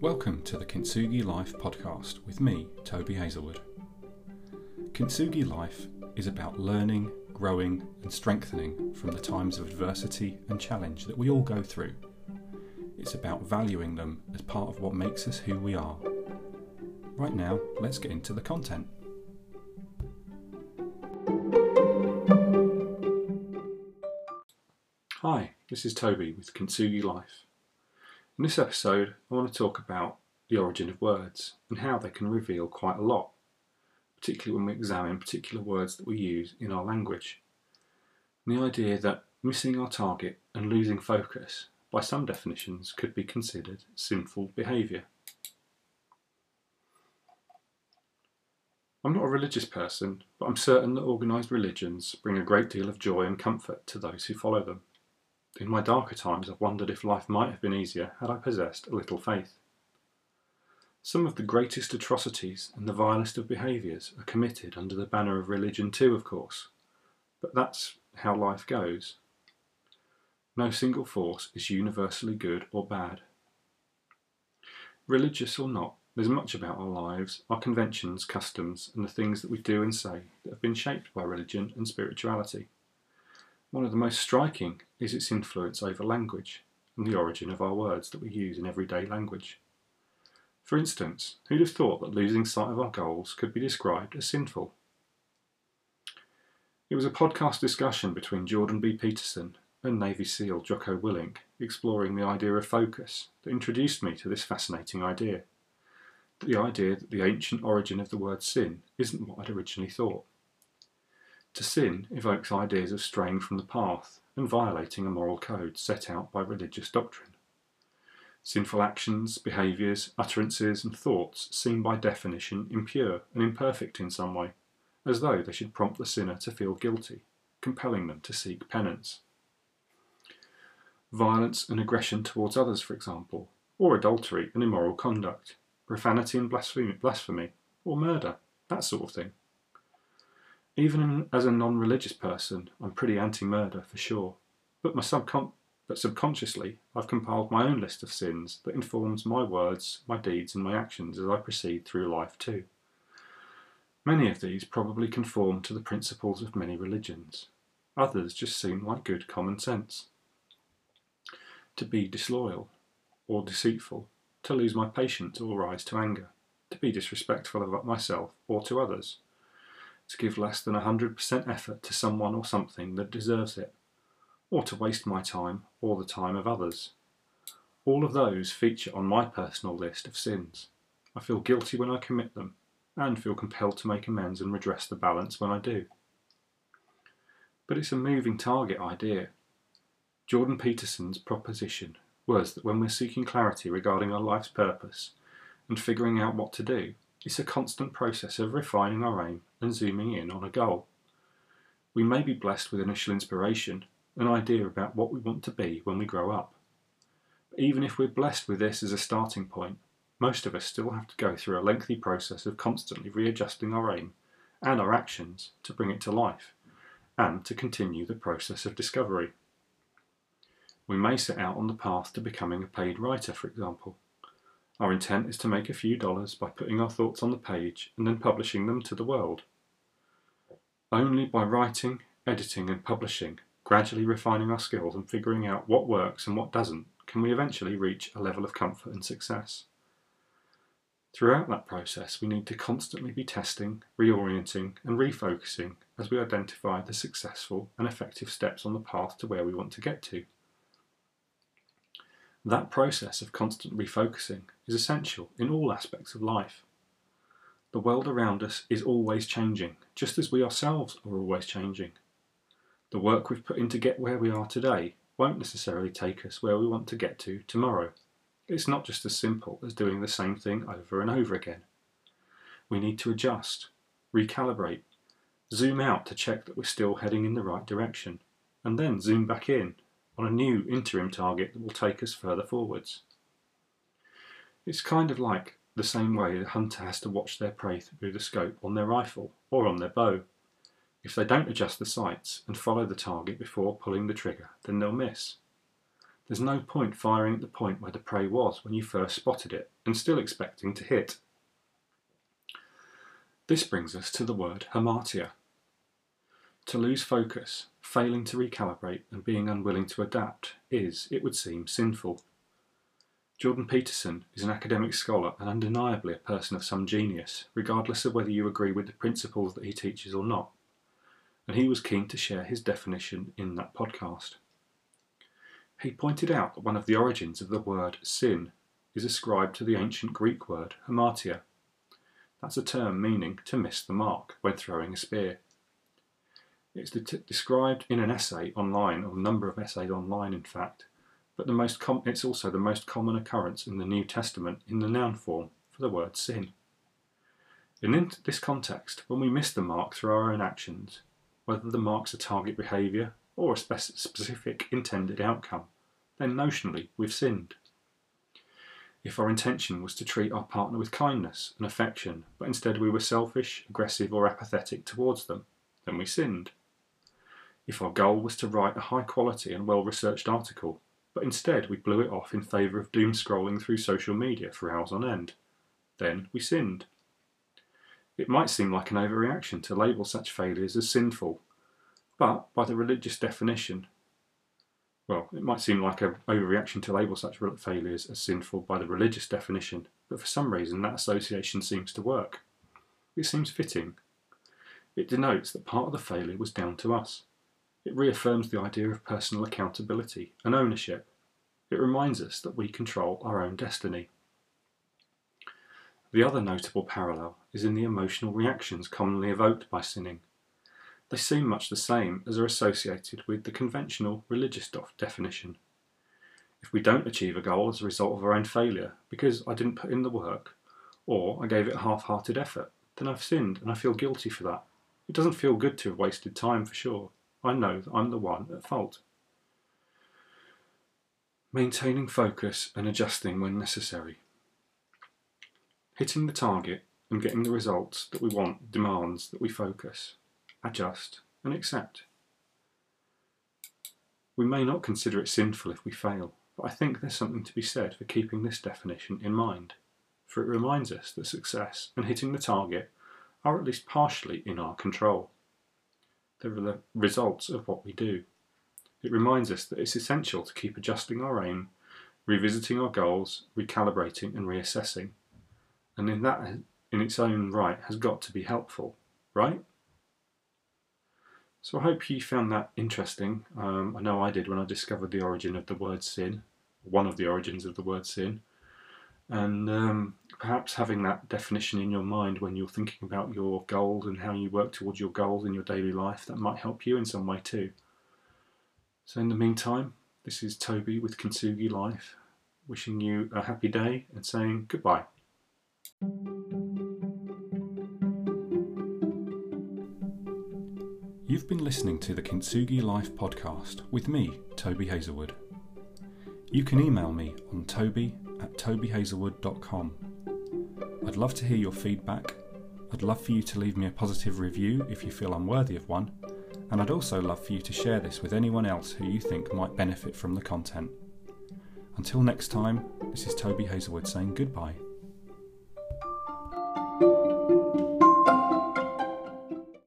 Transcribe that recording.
Welcome to the Kintsugi Life podcast with me, Toby Hazelwood. Kintsugi Life is about learning, growing, and strengthening from the times of adversity and challenge that we all go through. It's about valuing them as part of what makes us who we are. Right now, let's get into the content. Hi, this is Toby with Kintsugi Life. In this episode, I want to talk about the origin of words and how they can reveal quite a lot, particularly when we examine particular words that we use in our language. And the idea that missing our target and losing focus, by some definitions, could be considered sinful behaviour. I'm not a religious person, but I'm certain that organised religions bring a great deal of joy and comfort to those who follow them. In my darker times, I've wondered if life might have been easier had I possessed a little faith. Some of the greatest atrocities and the vilest of behaviours are committed under the banner of religion, too, of course, but that's how life goes. No single force is universally good or bad. Religious or not, there's much about our lives, our conventions, customs, and the things that we do and say that have been shaped by religion and spirituality. One of the most striking is its influence over language and the origin of our words that we use in everyday language. For instance, who'd have thought that losing sight of our goals could be described as sinful? It was a podcast discussion between Jordan B. Peterson and Navy SEAL Jocko Willink exploring the idea of focus that introduced me to this fascinating idea. The idea that the ancient origin of the word sin isn't what I'd originally thought. To sin evokes ideas of straying from the path and violating a moral code set out by religious doctrine. Sinful actions, behaviours, utterances, and thoughts seem by definition impure and imperfect in some way, as though they should prompt the sinner to feel guilty, compelling them to seek penance. Violence and aggression towards others, for example, or adultery and immoral conduct, profanity and blasphemy, or murder, that sort of thing. Even as a non religious person, I'm pretty anti murder for sure. But, my subcon- but subconsciously, I've compiled my own list of sins that informs my words, my deeds, and my actions as I proceed through life too. Many of these probably conform to the principles of many religions. Others just seem like good common sense. To be disloyal or deceitful, to lose my patience or rise to anger, to be disrespectful of myself or to others to give less than 100% effort to someone or something that deserves it, or to waste my time or the time of others. All of those feature on my personal list of sins. I feel guilty when I commit them, and feel compelled to make amends and redress the balance when I do. But it's a moving target idea. Jordan Peterson's proposition was that when we're seeking clarity regarding our life's purpose and figuring out what to do, it's a constant process of refining our aim and zooming in on a goal. We may be blessed with initial inspiration, an idea about what we want to be when we grow up. But even if we're blessed with this as a starting point, most of us still have to go through a lengthy process of constantly readjusting our aim and our actions to bring it to life, and to continue the process of discovery. We may set out on the path to becoming a paid writer, for example. Our intent is to make a few dollars by putting our thoughts on the page and then publishing them to the world. Only by writing, editing, and publishing, gradually refining our skills and figuring out what works and what doesn't, can we eventually reach a level of comfort and success. Throughout that process, we need to constantly be testing, reorienting, and refocusing as we identify the successful and effective steps on the path to where we want to get to. That process of constant refocusing is essential in all aspects of life. The world around us is always changing, just as we ourselves are always changing. The work we've put in to get where we are today won't necessarily take us where we want to get to tomorrow. It's not just as simple as doing the same thing over and over again. We need to adjust, recalibrate, zoom out to check that we're still heading in the right direction, and then zoom back in on a new interim target that will take us further forwards. It's kind of like the same way a hunter has to watch their prey through the scope on their rifle or on their bow. If they don't adjust the sights and follow the target before pulling the trigger, then they'll miss. There's no point firing at the point where the prey was when you first spotted it and still expecting to hit. This brings us to the word hamartia. To lose focus, failing to recalibrate, and being unwilling to adapt is, it would seem, sinful. Jordan Peterson is an academic scholar and undeniably a person of some genius, regardless of whether you agree with the principles that he teaches or not. And he was keen to share his definition in that podcast. He pointed out that one of the origins of the word sin is ascribed to the ancient Greek word hamartia. That's a term meaning to miss the mark when throwing a spear. It's de- described in an essay online, or a number of essays online, in fact, but the most it's also the most common occurrence in the New Testament in the noun form for the word sin. In this context, when we miss the mark through our own actions, whether the mark's a target behaviour or a specific intended outcome, then notionally we've sinned. If our intention was to treat our partner with kindness and affection, but instead we were selfish, aggressive, or apathetic towards them, then we sinned. If our goal was to write a high quality and well researched article, but instead we blew it off in favour of doom scrolling through social media for hours on end, then we sinned. It might seem like an overreaction to label such failures as sinful, but by the religious definition, well, it might seem like an overreaction to label such failures as sinful by the religious definition, but for some reason that association seems to work. It seems fitting. It denotes that part of the failure was down to us. It reaffirms the idea of personal accountability and ownership. It reminds us that we control our own destiny. The other notable parallel is in the emotional reactions commonly evoked by sinning. They seem much the same as are associated with the conventional religious definition. If we don't achieve a goal as a result of our own failure because I didn't put in the work or I gave it a half hearted effort, then I've sinned and I feel guilty for that. It doesn't feel good to have wasted time for sure. I know that I'm the one at fault. Maintaining focus and adjusting when necessary. Hitting the target and getting the results that we want demands that we focus, adjust, and accept. We may not consider it sinful if we fail, but I think there's something to be said for keeping this definition in mind, for it reminds us that success and hitting the target are at least partially in our control. The results of what we do. It reminds us that it's essential to keep adjusting our aim, revisiting our goals, recalibrating and reassessing. And in that in its own right has got to be helpful, right? So I hope you found that interesting. Um, I know I did when I discovered the origin of the word sin, one of the origins of the word sin. And um, perhaps having that definition in your mind when you're thinking about your goals and how you work towards your goals in your daily life, that might help you in some way too. So, in the meantime, this is Toby with Kintsugi Life, wishing you a happy day and saying goodbye. You've been listening to the Kintsugi Life podcast with me, Toby Hazelwood. You can email me on toby at tobyhazelwood.com. I'd love to hear your feedback. I'd love for you to leave me a positive review if you feel I'm worthy of one, and I'd also love for you to share this with anyone else who you think might benefit from the content. Until next time, this is Toby Hazelwood saying goodbye.